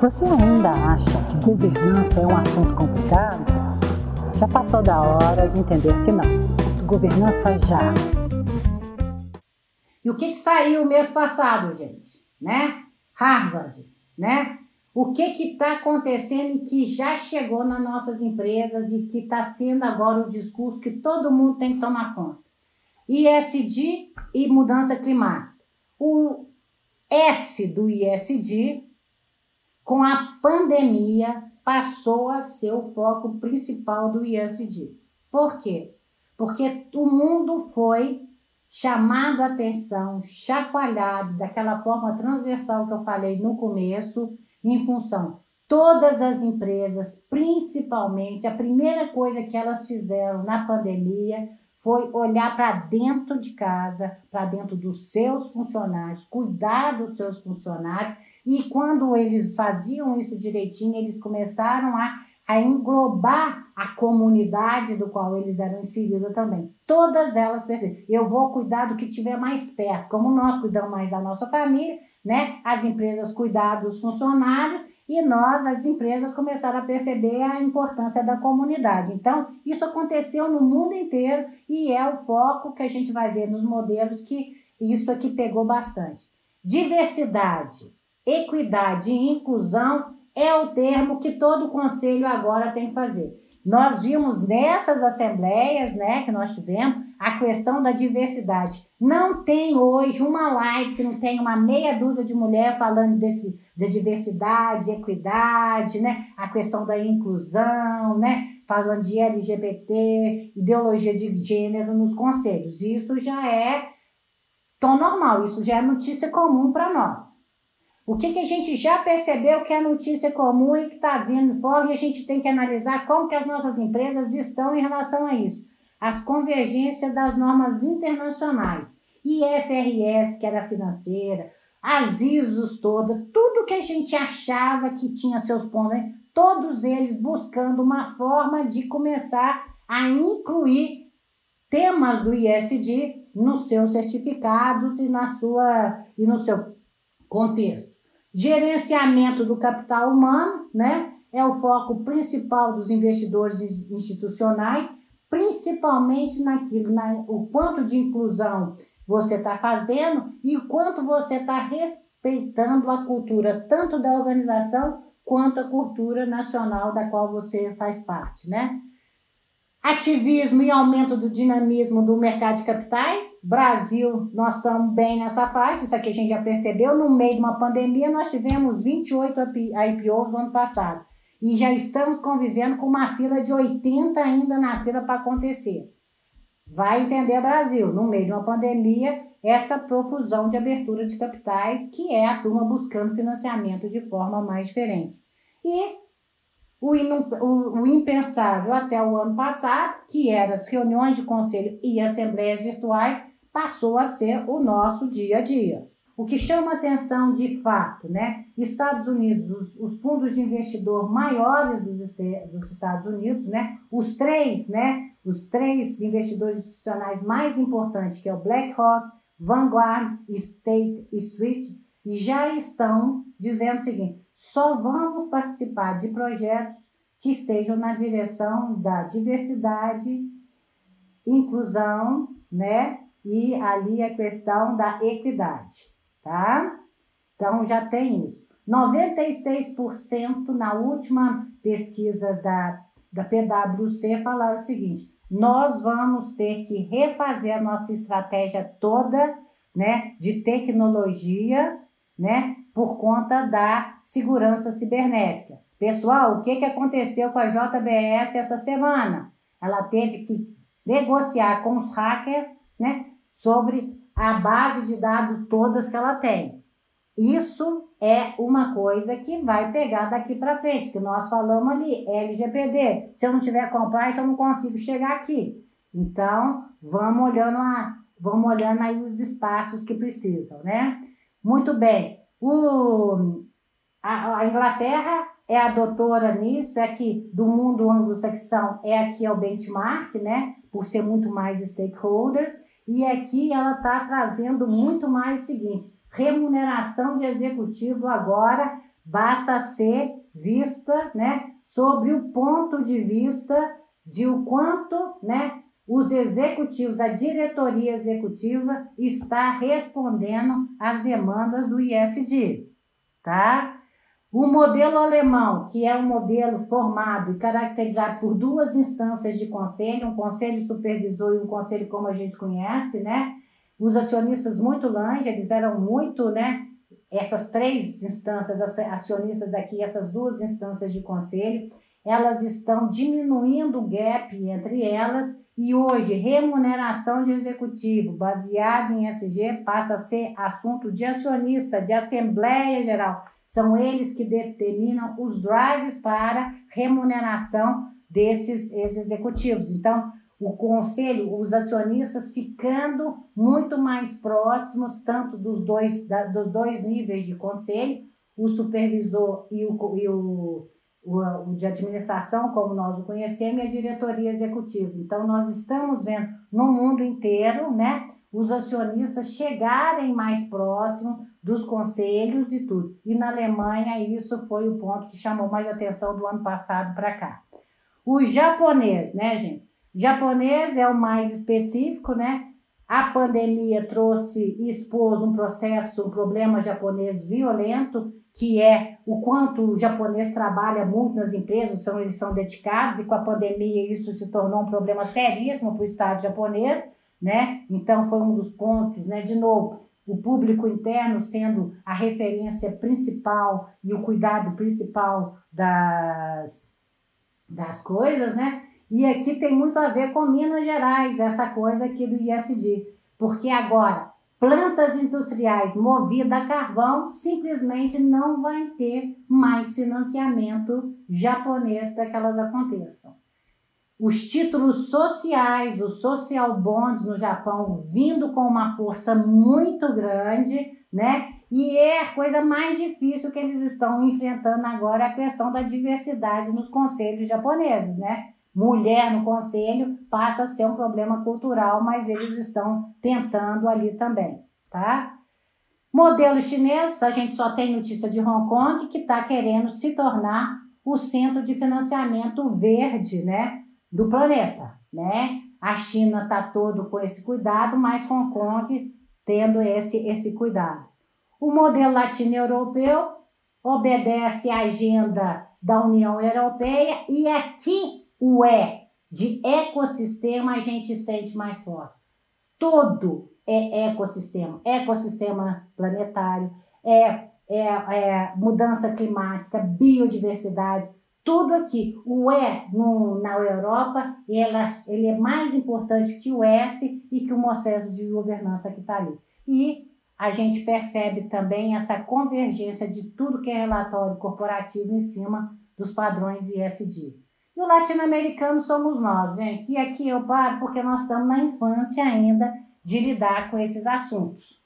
Você ainda acha que governança é um assunto complicado? Já passou da hora de entender que não. Governança já. E o que, que saiu mês passado, gente? Né? Harvard, né? O que está acontecendo e que já chegou nas nossas empresas e que está sendo agora o discurso que todo mundo tem que tomar conta? ISD e mudança climática. O S do ISD com a pandemia, passou a ser o foco principal do ISD. Por quê? Porque o mundo foi chamado a atenção, chacoalhado daquela forma transversal que eu falei no começo, em função todas as empresas, principalmente, a primeira coisa que elas fizeram na pandemia foi olhar para dentro de casa, para dentro dos seus funcionários, cuidar dos seus funcionários e quando eles faziam isso direitinho, eles começaram a, a englobar a comunidade do qual eles eram inseridos também. Todas elas perceberam, eu vou cuidar do que tiver mais perto. Como nós cuidamos mais da nossa família, né? As empresas cuidar dos funcionários e nós, as empresas, começaram a perceber a importância da comunidade. Então, isso aconteceu no mundo inteiro e é o foco que a gente vai ver nos modelos que isso aqui pegou bastante. Diversidade equidade e inclusão é o termo que todo conselho agora tem que fazer. Nós vimos nessas assembleias, né, que nós tivemos, a questão da diversidade. Não tem hoje uma live que não tem uma meia dúzia de mulher falando desse, da diversidade, equidade, né, a questão da inclusão, né, falando de LGBT, ideologia de gênero nos conselhos. Isso já é tão normal, isso já é notícia comum para nós. O que, que a gente já percebeu que é notícia comum e que está vindo fora e a gente tem que analisar como que as nossas empresas estão em relação a isso. As convergências das normas internacionais, IFRS, que era financeira, as ISOs todas, tudo que a gente achava que tinha seus pontos, né? todos eles buscando uma forma de começar a incluir temas do ISD nos seus certificados e na sua e no seu contexto. Gerenciamento do capital humano, né? É o foco principal dos investidores institucionais, principalmente naquilo, na, o quanto de inclusão você está fazendo e o quanto você está respeitando a cultura tanto da organização quanto a cultura nacional da qual você faz parte, né? Ativismo e aumento do dinamismo do mercado de capitais. Brasil, nós estamos bem nessa faixa, isso aqui a gente já percebeu. No meio de uma pandemia, nós tivemos 28 IPOs no ano passado. E já estamos convivendo com uma fila de 80 ainda na fila para acontecer. Vai entender, Brasil, no meio de uma pandemia, essa profusão de abertura de capitais, que é a turma buscando financiamento de forma mais diferente. E o, o, o, impensável até o ano passado, que eram as reuniões de conselho e assembleias virtuais, passou a ser o nosso dia a dia. O que chama atenção de fato, né? Estados Unidos, os, os fundos de investidor maiores dos, dos, Estados Unidos, né? Os três, né? Os três investidores institucionais mais importantes, que é o BlackRock, Vanguard e State Street, já estão dizendo o seguinte: só vamos participar de projetos que estejam na direção da diversidade, inclusão, né? E ali a questão da equidade, tá? Então já tem isso. 96% na última pesquisa da, da PwC falaram o seguinte: nós vamos ter que refazer a nossa estratégia toda, né, de tecnologia, né, por conta da segurança cibernética. Pessoal, o que, que aconteceu com a JBS essa semana? Ela teve que negociar com os hackers né, sobre a base de dados todas que ela tem. Isso é uma coisa que vai pegar daqui para frente, que nós falamos ali, LGPD. Se eu não tiver compliance, eu não consigo chegar aqui. Então, vamos olhando, a, vamos olhando aí os espaços que precisam, né? Muito bem. O, a, a Inglaterra é a doutora nisso, é que do mundo anglo-saxão é aqui é o benchmark, né? Por ser muito mais stakeholders. E aqui ela está trazendo muito mais o seguinte: remuneração de executivo agora passa a ser vista, né, sobre o ponto de vista de o quanto, né, os executivos, a diretoria executiva está respondendo às demandas do ISD, tá? O modelo alemão, que é um modelo formado e caracterizado por duas instâncias de conselho, um conselho supervisor e um conselho como a gente conhece, né? Os acionistas muito longe, eles eram muito, né? Essas três instâncias acionistas aqui, essas duas instâncias de conselho, elas estão diminuindo o gap entre elas e hoje remuneração de executivo baseada em SG passa a ser assunto de acionista, de assembleia geral. São eles que determinam os drives para remuneração desses executivos. Então, o conselho, os acionistas ficando muito mais próximos, tanto dos dois, da, dos dois níveis de conselho, o supervisor e o, e o o, de administração, como nós o conhecemos, e a diretoria executiva. Então, nós estamos vendo no mundo inteiro, né, os acionistas chegarem mais próximo dos conselhos e tudo. E na Alemanha, isso foi o ponto que chamou mais atenção do ano passado para cá. O japonês, né, gente? O japonês é o mais específico, né? A pandemia trouxe e expôs um processo, um problema japonês violento, que é o quanto o japonês trabalha muito nas empresas, são, eles são dedicados, e com a pandemia isso se tornou um problema seríssimo para o Estado japonês, né? Então foi um dos pontos, né? De novo, o público interno sendo a referência principal e o cuidado principal das, das coisas, né? E aqui tem muito a ver com Minas Gerais, essa coisa aqui do ISD, porque agora plantas industriais movidas a carvão simplesmente não vai ter mais financiamento japonês para que elas aconteçam. Os títulos sociais, os social bonds no Japão, vindo com uma força muito grande, né? E é a coisa mais difícil que eles estão enfrentando agora, a questão da diversidade nos conselhos japoneses, né? Mulher no conselho passa a ser um problema cultural, mas eles estão tentando ali também, tá? Modelo chinês, a gente só tem notícia de Hong Kong que está querendo se tornar o centro de financiamento verde, né, do planeta, né? A China está todo com esse cuidado, mas Hong Kong tendo esse esse cuidado. O modelo latino-europeu obedece à agenda da União Europeia e aqui o E de ecossistema a gente sente mais forte. Todo é ecossistema, ecossistema planetário, é, é, é mudança climática, biodiversidade, tudo aqui. O E no, na Europa, ela, ele é mais importante que o S e que o processo de governança que está ali. E a gente percebe também essa convergência de tudo que é relatório corporativo em cima dos padrões ISD. E o latino-americano somos nós, gente. E aqui eu paro porque nós estamos na infância ainda de lidar com esses assuntos.